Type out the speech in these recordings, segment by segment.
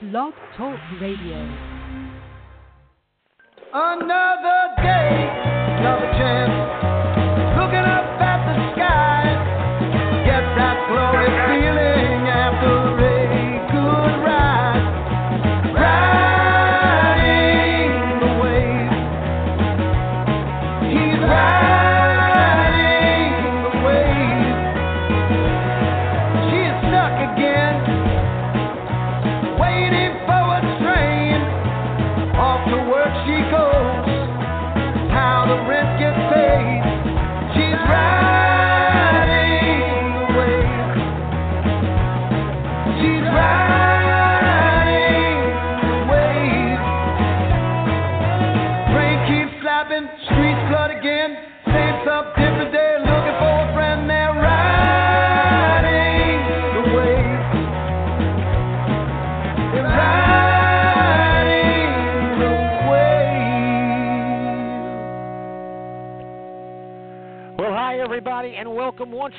Blog Talk Radio. Another day, another chance.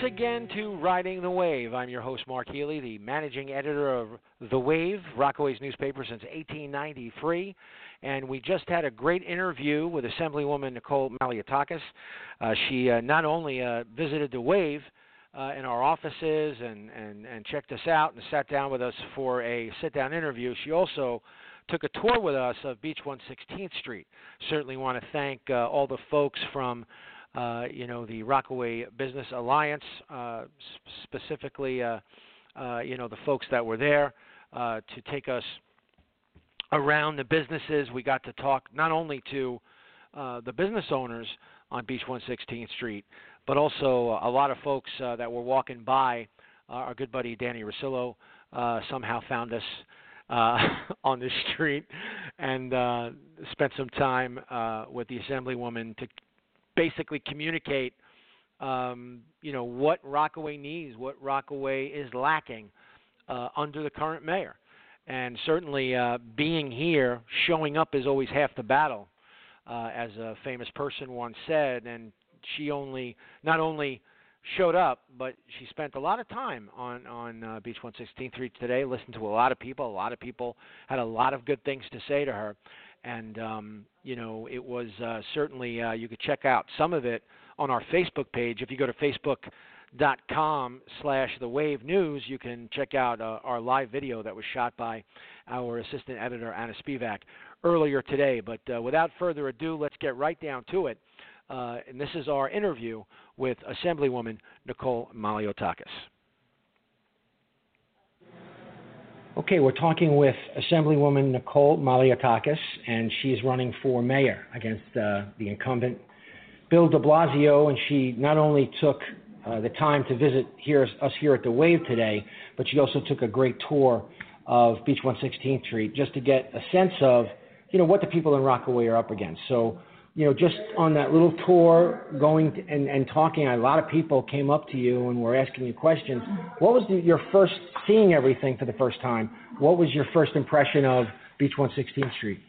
Again to Riding the Wave. I'm your host, Mark Healey, the managing editor of The Wave, Rockaway's newspaper since 1893. And we just had a great interview with Assemblywoman Nicole Malliotakis. Uh, she uh, not only uh, visited The Wave, uh, in our offices and, and, and checked us out and sat down with us for a sit down interview. She also took a tour with us of Beach 116th Street. Certainly want to thank uh, all the folks from uh, you know the Rockaway Business Alliance, uh, specifically uh, uh, you know the folks that were there uh, to take us around the businesses. We got to talk not only to uh, the business owners on Beach 116th Street, but also a lot of folks that were walking by. Our good buddy Danny Rosillo somehow found us uh, on the street and uh, spent some time uh, with the assemblywoman to basically communicate, um, you know, what Rockaway needs, what Rockaway is lacking uh, under the current mayor. And certainly, uh, being here, showing up is always half the battle, uh, as a famous person once said. And she only, not only showed up, but she spent a lot of time on on uh, Beach 116th Street today. Listened to a lot of people. A lot of people had a lot of good things to say to her, and um, you know it was uh, certainly uh, you could check out some of it on our Facebook page. If you go to facebook.com slash the wave news you can check out uh, our live video that was shot by our assistant editor anna spivak earlier today but uh, without further ado let's get right down to it uh, and this is our interview with Assemblywoman Nicole Malliotakis. Okay, we're talking with Assemblywoman Nicole Malliotakis, and she's running for mayor against uh, the incumbent Bill de Blasio. And she not only took uh, the time to visit here, us here at the Wave today, but she also took a great tour of Beach 116th Street just to get a sense of, you know, what the people in Rockaway are up against. So you know, just on that little tour, going to, and, and talking, a lot of people came up to you and were asking you questions. What was the, your first seeing everything for the first time? What was your first impression of Beach 116th Street?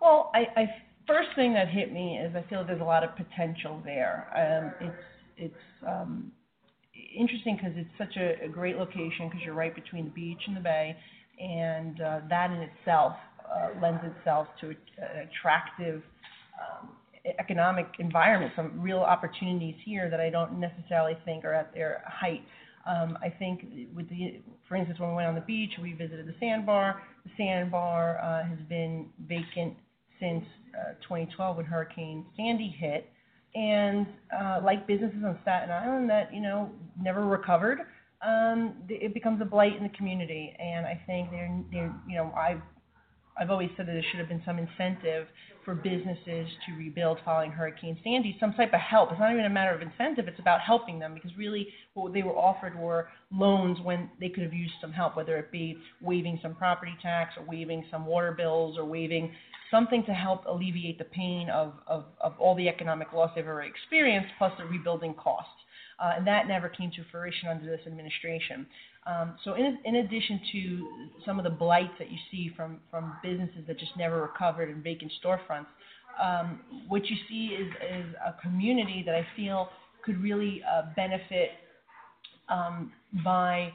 Well, I, I first thing that hit me is I feel there's a lot of potential there. Um, it's it's um, interesting because it's such a, a great location because you're right between the beach and the bay, and uh, that in itself uh, lends itself to an attractive um, economic environment, some real opportunities here that I don't necessarily think are at their height. Um, I think with the, for instance, when we went on the beach, we visited the sandbar. The sandbar uh, has been vacant since uh, 2012 when Hurricane Sandy hit, and uh, like businesses on Staten Island that you know never recovered, um, it becomes a blight in the community. And I think they're, they're you know, I've I've always said that there should have been some incentive for businesses to rebuild following Hurricane Sandy, some type of help. It's not even a matter of incentive, it's about helping them because really what they were offered were loans when they could have used some help, whether it be waiving some property tax or waiving some water bills or waiving something to help alleviate the pain of, of, of all the economic loss they've already experienced, plus the rebuilding costs. Uh, and that never came to fruition under this administration. Um, so, in, in addition to some of the blights that you see from, from businesses that just never recovered and vacant storefronts, um, what you see is, is a community that I feel could really uh, benefit um, by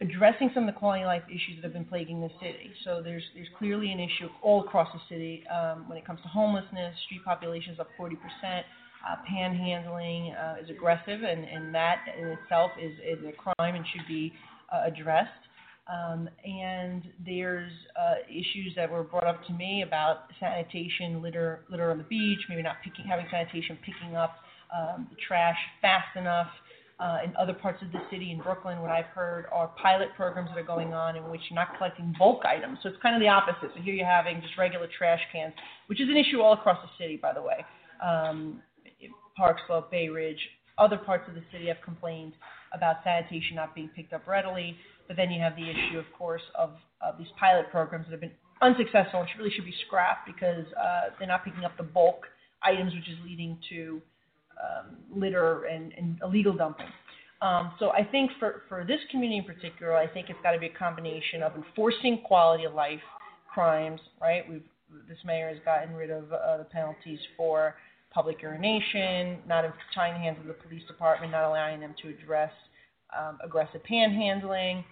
addressing some of the quality of life issues that have been plaguing the city. So there's there's clearly an issue all across the city um, when it comes to homelessness. Street population is up 40 percent. Uh, panhandling uh, is aggressive, and, and that in itself is, is a crime and should be uh, addressed. Um, and there's uh, issues that were brought up to me about sanitation, litter, litter on the beach, maybe not picking, having sanitation picking up um, trash fast enough. Uh, in other parts of the city, in Brooklyn, what I've heard are pilot programs that are going on in which you're not collecting bulk items. So it's kind of the opposite. So here you're having just regular trash cans, which is an issue all across the city, by the way. Um, Park Slope, Bay Ridge, other parts of the city have complained about sanitation not being picked up readily. But then you have the issue, of course, of, of these pilot programs that have been unsuccessful and really should be scrapped because uh, they're not picking up the bulk items, which is leading to um, litter and, and illegal dumping. Um, so I think for, for this community in particular, I think it's got to be a combination of enforcing quality of life crimes, right? We've this mayor has gotten rid of uh, the penalties for public urination, not tying the hands of the police department, not allowing them to address um, aggressive panhandling,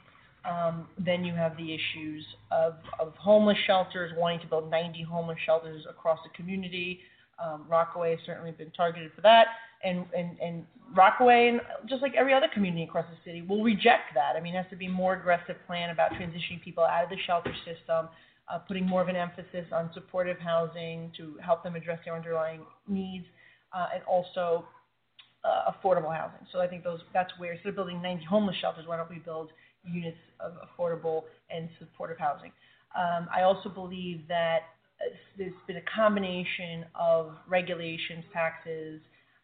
um, then you have the issues of, of homeless shelters, wanting to build 90 homeless shelters across the community. Um, Rockaway has certainly been targeted for that. And, and, and Rockaway, and just like every other community across the city, will reject that. I mean, it has to be more aggressive plan about transitioning people out of the shelter system, uh, putting more of an emphasis on supportive housing to help them address their underlying needs, uh, and also uh, affordable housing. So I think those that's where instead of building 90 homeless shelters, why don't we build units of affordable and supportive housing. Um, I also believe that there's been a combination of regulations, taxes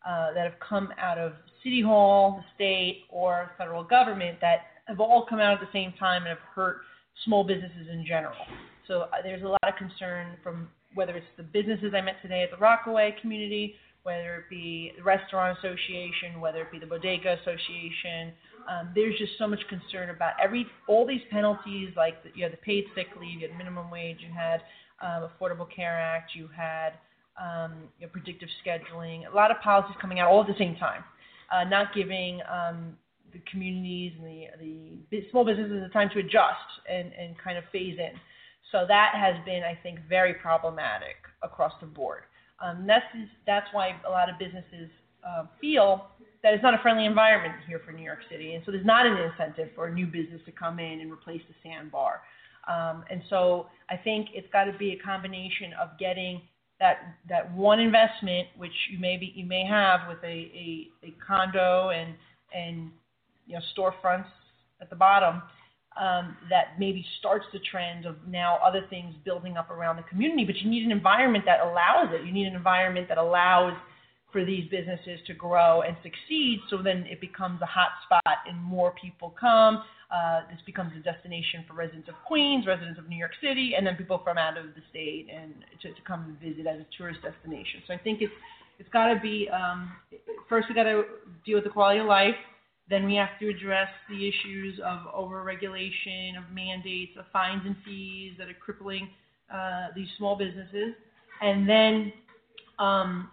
uh, that have come out of City Hall, the state, or federal government that have all come out at the same time and have hurt small businesses in general. So uh, there's a lot of concern from whether it's the businesses I met today at the Rockaway community, whether it be the Restaurant Association, whether it be the Bodega Association, um, there's just so much concern about every all these penalties, like the, you had the paid sick leave, you had minimum wage, you had um, Affordable Care Act, you had um, you know, predictive scheduling, a lot of policies coming out all at the same time, uh, not giving um, the communities and the, the small businesses the time to adjust and, and kind of phase in. So that has been, I think, very problematic across the board. Um, that's that's why a lot of businesses uh, feel that it's not a friendly environment here for New York City, and so there's not an incentive for a new business to come in and replace the sandbar. Um, and so I think it's got to be a combination of getting that that one investment, which you may be you may have with a, a, a condo and and you know storefronts at the bottom, um, that maybe starts the trend of now other things building up around the community. But you need an environment that allows it. You need an environment that allows for these businesses to grow and succeed so then it becomes a hot spot and more people come. Uh, this becomes a destination for residents of Queens, residents of New York City, and then people from out of the state and to, to come and visit as a tourist destination. So I think it's it's got to be um, first we got to deal with the quality of life. Then we have to address the issues of overregulation, of mandates, of fines and fees that are crippling uh, these small businesses. And then um,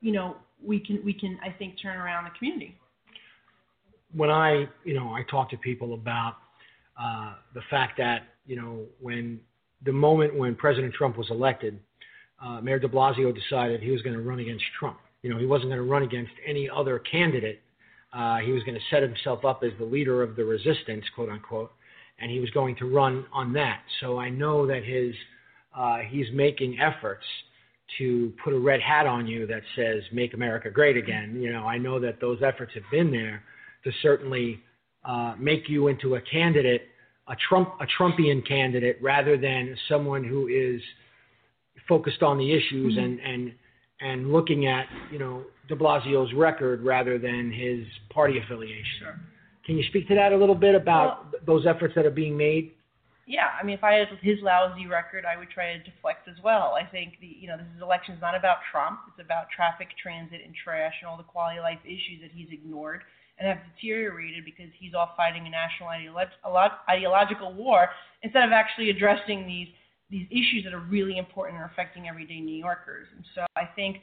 you know, we can we can I think turn around the community. When I you know I talk to people about uh, the fact that you know when the moment when President Trump was elected, uh, Mayor De Blasio decided he was going to run against Trump. You know, he wasn't going to run against any other candidate. Uh, he was going to set himself up as the leader of the resistance, quote unquote, and he was going to run on that. So I know that his uh, he's making efforts to put a red hat on you that says "Make America Great Again." You know, I know that those efforts have been there to certainly uh, make you into a candidate, a Trump, a Trumpian candidate, rather than someone who is focused on the issues mm-hmm. and and and looking at you know De Blasio's record rather than his party affiliation. Sure. Can you speak to that a little bit about well, those efforts that are being made? yeah, I mean, if I had his lousy record, I would try to deflect as well. I think the you know this election is not about Trump. It's about traffic, transit, and trash, and all the quality of life issues that he's ignored and have deteriorated because he's off fighting a national ideological war instead of actually addressing these these issues that are really important and are affecting everyday New Yorkers. And so I think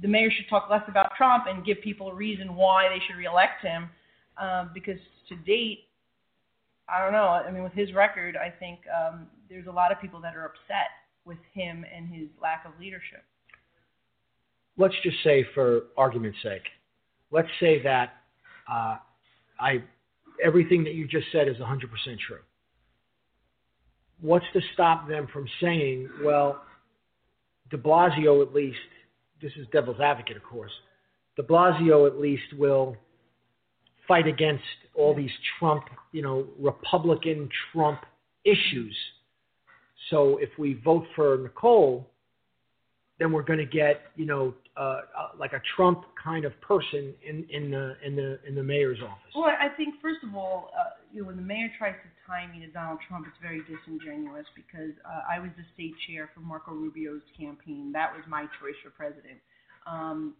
the mayor should talk less about Trump and give people a reason why they should reelect him, um, because to date I don't know. I mean, with his record, I think um, there's a lot of people that are upset with him and his lack of leadership. Let's just say, for argument's sake, let's say that uh, I everything that you just said is 100% true. What's to stop them from saying, well, De Blasio at least, this is devil's advocate, of course, De Blasio at least will fight against all these Trump, you know, Republican Trump issues. So if we vote for Nicole, then we're going to get, you know, uh, uh, like a Trump kind of person in, in the in the in the mayor's office. Well, I think first of all, uh, you know, when the mayor tries to tie me to Donald Trump, it's very disingenuous because uh, I was the state chair for Marco Rubio's campaign. That was my choice for president. Um,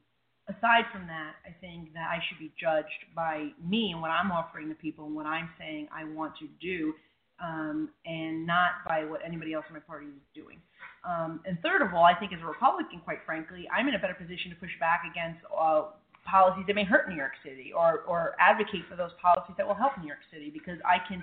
aside from that, I think that I should be judged by me and what I'm offering to people and what I'm saying I want to do, um, and not by what anybody else in my party is doing. Um, and third of all, I think as a Republican, quite frankly, I'm in a better position to push back against uh, policies that may hurt New York City or, or advocate for those policies that will help New York City because I can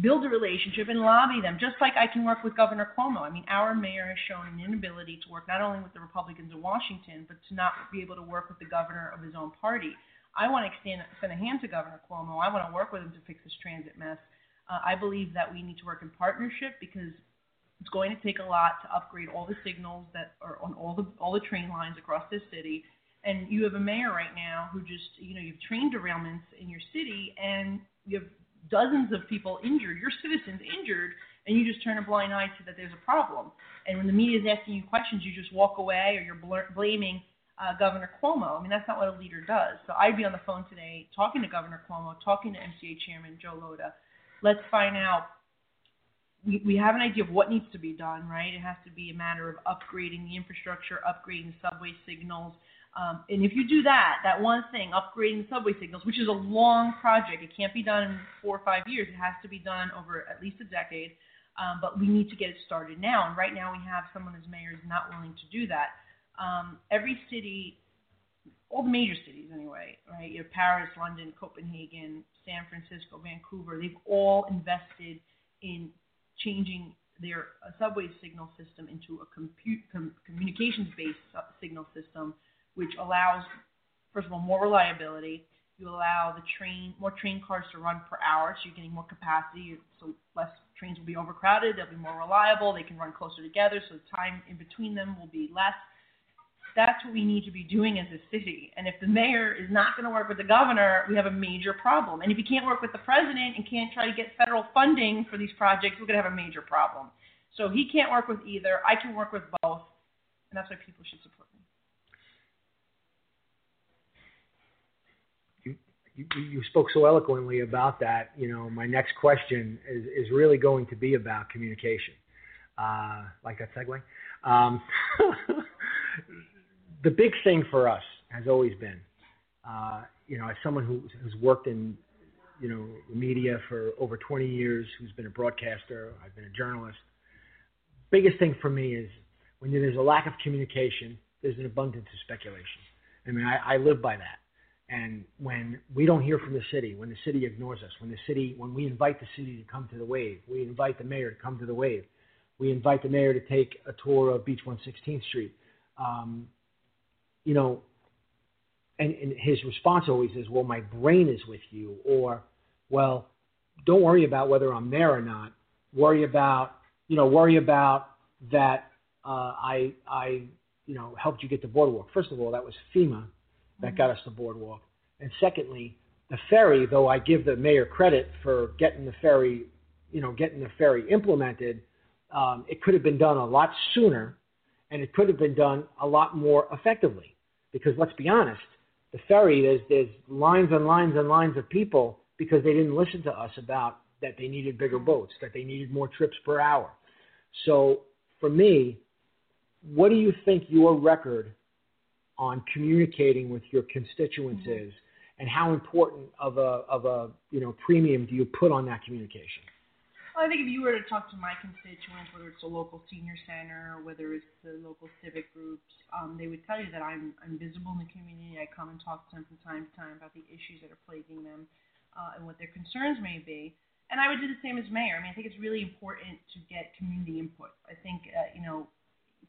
build a relationship and lobby them, just like I can work with Governor Cuomo. I mean, our mayor has shown an inability to work not only with the Republicans in Washington, but to not be able to work with the governor of his own party. I want to extend, extend a hand to Governor Cuomo. I want to work with him to fix this transit mess. Uh, I believe that we need to work in partnership because it's going to take a lot to upgrade all the signals that are on all the all the train lines across this city. And you have a mayor right now who just, you know, you've train derailments in your city, and you have dozens of people injured, your citizens injured, and you just turn a blind eye to that there's a problem. And when the media is asking you questions, you just walk away, or you're bl- blaming uh, Governor Cuomo. I mean, that's not what a leader does. So I'd be on the phone today talking to Governor Cuomo, talking to MTA Chairman Joe Lhota. Let's find out we, we have an idea of what needs to be done, right? It has to be a matter of upgrading the infrastructure, upgrading the subway signals. Um, and if you do that, that one thing, upgrading the subway signals, which is a long project, it can't be done in four or five years. It has to be done over at least a decade. Um, but we need to get it started now. And right now, we have someone as mayor is not willing to do that. Um, every city, all the major cities anyway, right? You have Paris, London, Copenhagen, San Francisco, Vancouver. They've all invested in changing their uh, subway signal system into a compute, com, communications-based signal system, which allows, first of all, more reliability. You allow the train, more train cars to run per hour, so you're getting more capacity, so less trains will be overcrowded. They'll be more reliable. They can run closer together, so the time in between them will be less that's what we need to be doing as a city. And if the mayor is not going to work with the governor, we have a major problem. And if he can't work with the president and can't try to get federal funding for these projects, we're going to have a major problem. So he can't work with either. I can work with both. And that's why people should support me. You, you, you spoke so eloquently about that. You know, my next question is, is really going to be about communication. Uh, like that segue? Um, the big thing for us has always been, uh, you know, as someone who, has worked in, you know, media for over 20 years, who's been a broadcaster, I've been a journalist. Biggest thing for me is when there's a lack of communication, there's an abundance of speculation. I mean, I, I live by that. And when we don't hear from the city, when the city ignores us, when the city, when we invite the city to come to the wave, we invite the mayor to come to the wave, we invite the mayor to take a tour of Beach 116th Street. Um, you know, and, and his response always is, well, my brain is with you, or, well, don't worry about whether I'm there or not. Worry about, you know, worry about that uh, I, I, you know, helped you get the boardwalk. First of all, that was FEMA that mm-hmm. got us the boardwalk. And secondly, the ferry, though I give the mayor credit for getting the ferry, you know, getting the ferry implemented, um, it could have been done a lot sooner, and it could have been done a lot more effectively. Because let's be honest, the ferry, there's, there's lines and lines and lines of people because they didn't listen to us about that they needed bigger boats, that they needed more trips per hour. So for me, what do you think your record on communicating with your constituents mm-hmm. is, and how important of a of a you know premium do you put on that communication? Well, I think if you were to talk to my constituents, whether it's a local senior center, whether it's the local civic groups, um, they would tell you that I'm, I'm visible in the community. I come and talk to them from time to time about the issues that are plaguing them uh, and what their concerns may be. And I would do the same as mayor. I mean, I think it's really important to get community input. I think, uh, you know,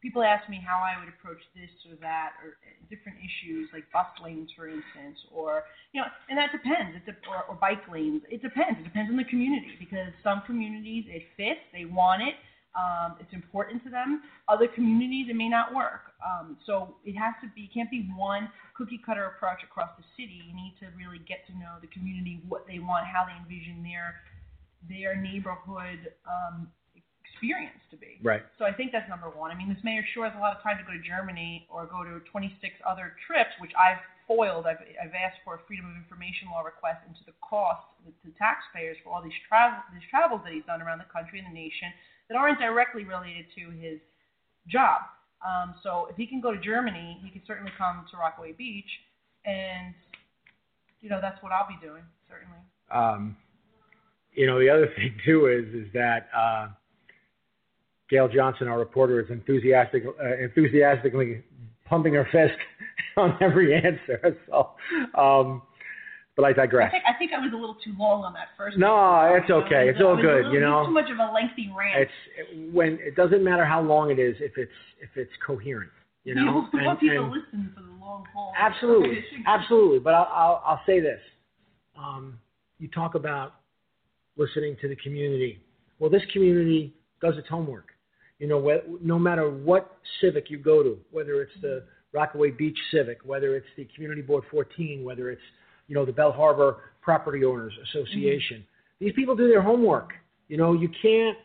people ask me how I would approach this or that or uh, different issues like bus lanes, for instance, or you know, and that depends. It's a, or, or bike lanes. It depends. It depends on the community because some communities it fits, they want it, um, it's important to them. Other communities it may not work. Um, so it has to be can't be one cookie cutter approach across the city. You need to really get to know the community, what they want, how they envision their their neighborhood um, experience to be. Right. So I think that's number one. I mean, this mayor sure has a lot of time to go to Germany or go to 26 other trips, which I've foiled. I've, I've asked for a freedom of information law request into the cost to taxpayers for all these travel these travels that he's done around the country and the nation that aren't directly related to his job. Um, so if he can go to Germany, he can certainly come to Rockaway Beach, and you know that's what I'll be doing certainly. Um, you know, the other thing too is is that uh, Gail Johnson, our reporter, is enthusiastic, uh, enthusiastically pumping her fist on every answer. So, um, but I digress. I think, I think I was a little too long on that first. No, one. it's okay. It's all it was a good, little- you know. Too much of a lengthy rant. It's it, when it doesn't matter how long it is if it's if it's coherent, you know. we want people and- to listen for the long haul. Absolutely, absolutely. But I'll, I'll, I'll say this: um, you talk about listening to the community. Well, this community does its homework. You know, wh- no matter what civic you go to, whether it's the Rockaway Beach Civic, whether it's the Community Board 14, whether it's you know the Belle Harbor Property Owners Association, mm-hmm. these people do their homework. You know, you can't.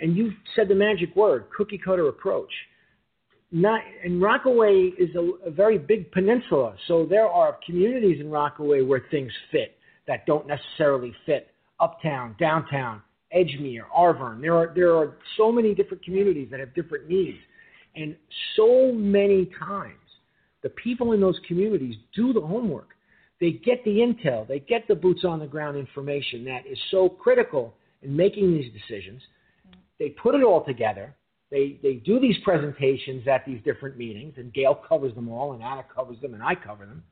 And you said the magic word: cookie cutter approach not and Rockaway is a, a very big peninsula, so there are communities in Rockaway where things fit that don't necessarily fit uptown, downtown, Edgemere, Arverne. There are there are so many different communities that have different needs, and so many times the people in those communities do the homework. They get the intel, they get the boots on the ground information that is so critical in making these decisions. They put it all together they they do these presentations at these different meetings, and Gail covers them all, and Anna covers them, and I cover them,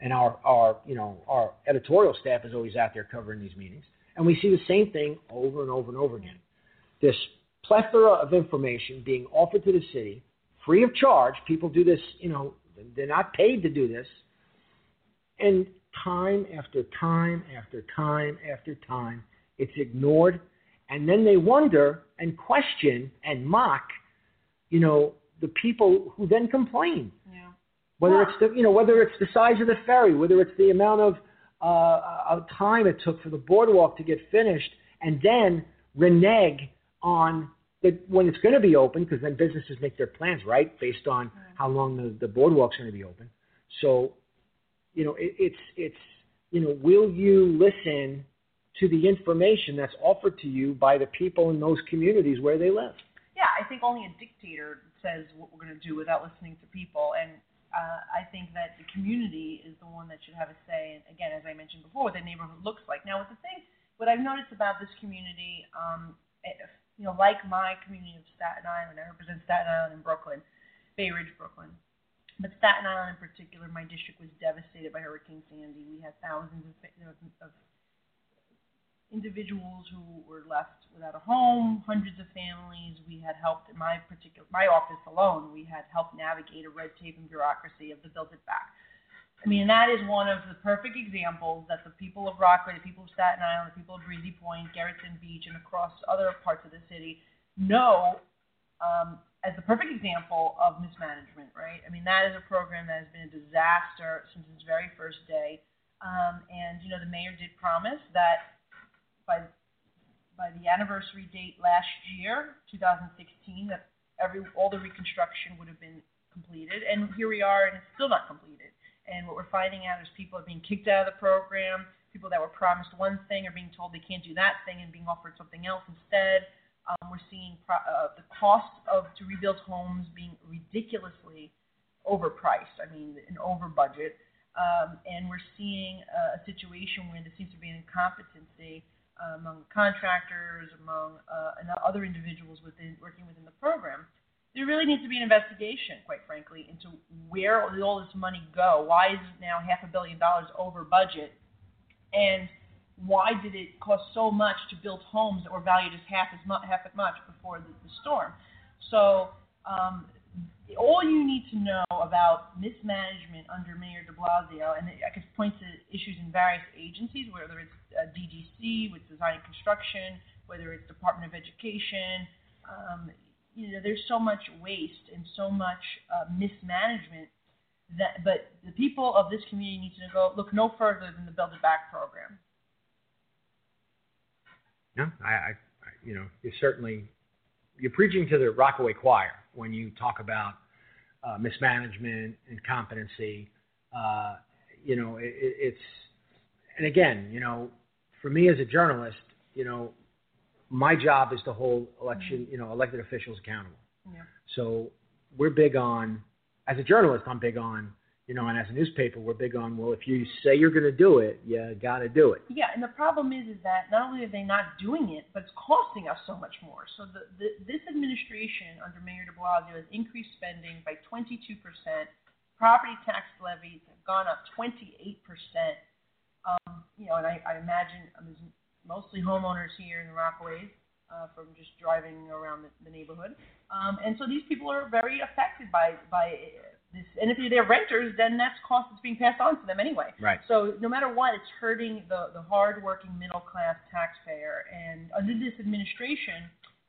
and our our you know our editorial staff is always out there covering these meetings, and we see the same thing over and over and over again. This plethora of information being offered to the city free of charge. People do this, you know, they're not paid to do this, and time after time after time after time, it's ignored and then they wonder and question and mock, you know, the people who then complain. Yeah. Whether Well- it's the, you know, whether it's the size of the ferry, whether it's the amount of uh, of time it took for the boardwalk to get finished, and then renege on the when it's going to be open, because then businesses make their plans right based on how long the, the boardwalk's going to be open. So, you know, it, it's it's you know, will you listen to the information that's offered to you by the people in those communities where they live? Yeah, I think only a dictator says what we're going to do without listening to people. And uh, I think that the community is the one that should have a say. And again, as I mentioned before, what the neighborhood looks like. Now, with the thing, what I've noticed about this community, um, eh, you know, like my community of Staten Island, I represent Staten Island and Brooklyn, Bay Ridge, Brooklyn. But Staten Island in particular, my district was devastated by Hurricane Sandy. We had thousands of, of, of individuals who were left without a home, hundreds of families. We had helped in my particular my office alone. We had helped navigate a red tape and bureaucracy of the Build It Back. I mean, that is one of the perfect examples that the people of Rockaway, the people of Staten Island, the people of Breezy Point, Gerritsen Beach, and across other parts of the city know um, as the perfect example of mismanagement, right? I mean, that is a program that has been a disaster since its very first day. Um, and, you know, the mayor did promise that by by the anniversary date last year, 2016, that every all the reconstruction would have been completed, and here we are, and it's still not completed. And what we're finding out is people are being kicked out of the program. People that were promised one thing are being told they can't do that thing and being offered something else instead. Um, we're seeing pro- uh, the cost of to rebuild homes being ridiculously overpriced. I mean, an over budget. Um, and we're seeing uh, a situation where there seems to be an incompetency uh, among contractors, among uh, and other individuals within working within the program. There really needs to be an investigation, quite frankly, into where did all this money go? Why is it now half a billion dollars over budget? And why did it cost so much to build homes that were valued as half as much half as much before the, the storm? So um, all you need to know about mismanagement under Mayor De Blasio, and I could point to issues in various agencies, whether it's uh, DDC with design and construction, whether it's Department of Education. Um, you know, there's so much waste and so much uh, mismanagement that, but the people of this community need to go look no further than the Build It Back program. No, I, I, you know, you're certainly you're preaching to the Rockaway choir when you talk about uh, mismanagement, and competency. Uh, you know, it, it's and again, you know, for me as a journalist, you know, my job is to hold election, mm-hmm. you know, elected officials accountable. Yeah. So we're big on, as a journalist, I'm big on you know, and as a newspaper, we're big on well, if you say you're going to do it, you got to do it. Yeah, and the problem is, is that not only are they not doing it, but it's costing us so much more. So the, the this administration under Mayor De Blasio has increased spending by 22 percent. Property tax levies have gone up 28 percent. Um, you know, and I, I imagine um, there's mostly homeowners here in the Rockaways uh, from just driving around the, the neighborhood, um, and so these people are very affected by by and if they're renters, then that's cost that's being passed on to them anyway. Right. So no matter what, it's hurting the the hardworking middle class taxpayer. And under this administration,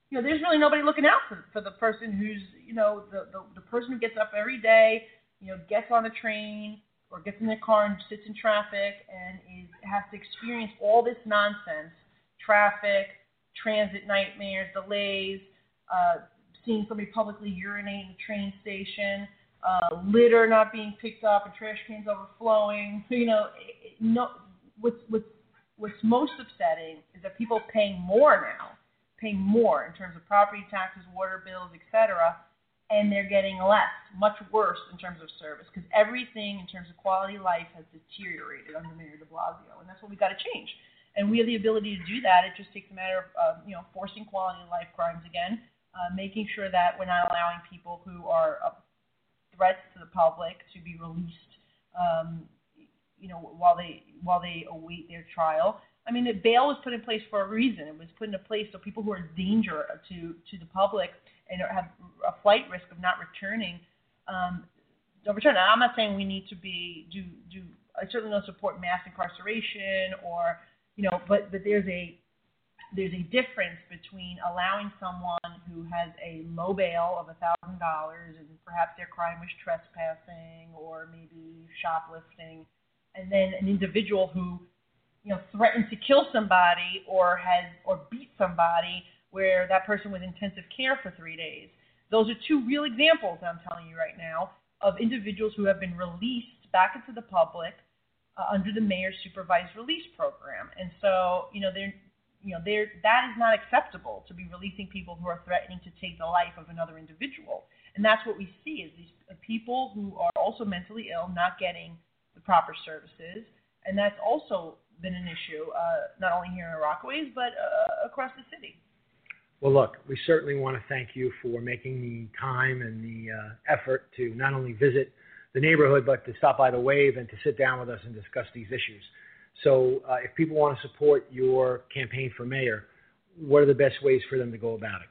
you know, there's really nobody looking out for for the person who's you know the the, the person who gets up every day, you know, gets on a train or gets in their car and sits in traffic and is has to experience all this nonsense, traffic, transit nightmares, delays. Uh, seeing somebody publicly urinate in the train station, uh, litter not being picked up and trash cans overflowing. You know, no, what's, what's, what's most upsetting is that people paying more now, paying more in terms of property taxes, water bills, etc., and they're getting less, much worse in terms of service, because everything in terms of quality of life has deteriorated under Mayor De Blasio, and that's what we've got to change. And we have the ability to do that. It just takes a matter of, uh, you know, forcing quality of life crimes again, uh, making sure that we're not allowing people who are uh, threats to the public to be released, um, you know, while they while they await their trial. I mean, the bail was put in place for a reason. It was put into place so people who are danger to to the public and have a flight risk of not returning um, don't return. Now, I'm not saying we need to be do do. I certainly don't support mass incarceration or you know, but but there's a there's a difference between allowing someone who has a low bail of a thousand dollars and perhaps their crime was trespassing or maybe shoplifting, and then an individual who, you know, threatened to kill somebody or has or beat somebody where that person was in intensive care for three days. Those are two real examples I'm telling you right now of individuals who have been released back into the public uh, under the mayor's supervised release program. And so, you know, they're you know, there that is not acceptable to be releasing people who are threatening to take the life of another individual. And that's what we see is these people who are also mentally ill not getting the proper services, and that's also been an issue uh, not only here in Rockaways but uh, across the city. Well, look, we certainly want to thank you for making the time and the uh, effort to not only visit the neighborhood but to stop by the Wave and to sit down with us and discuss these issues. So uh, if people want to support your campaign for mayor, what are the best ways for them to go about it?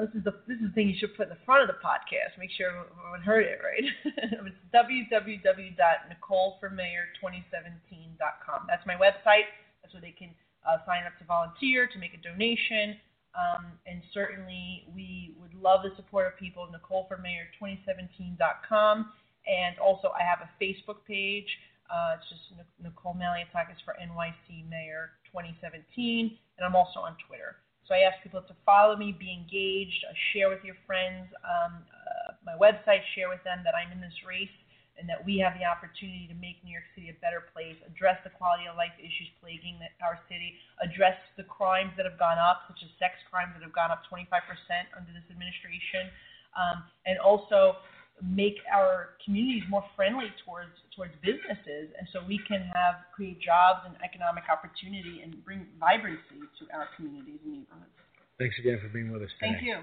this is the this is the thing you should put in the front of the podcast. Make sure everyone heard it right. it's www.nicoleformayor2017.com. That's my website. That's where they can uh, sign up to volunteer, to make a donation, um, and certainly we would love the support of people. NicoleForMayor2017.com, and also I have a Facebook page. Uh, it's just Nicole Malliotakis for NYC Mayor 2017, and I'm also on Twitter. So I ask people to follow me, be engaged, uh, share with your friends um, uh, my website, share with them that I'm in this race and that we have the opportunity to make New York City a better place, address the quality of life issues plaguing our city, address the crimes that have gone up, such as sex crimes that have gone up 25% under this administration, um, and also make our communities more friendly towards towards businesses, and so we can have create jobs and economic opportunity and bring vibrancy to our communities and neighborhoods. Thanks again for being with us today. Thank you.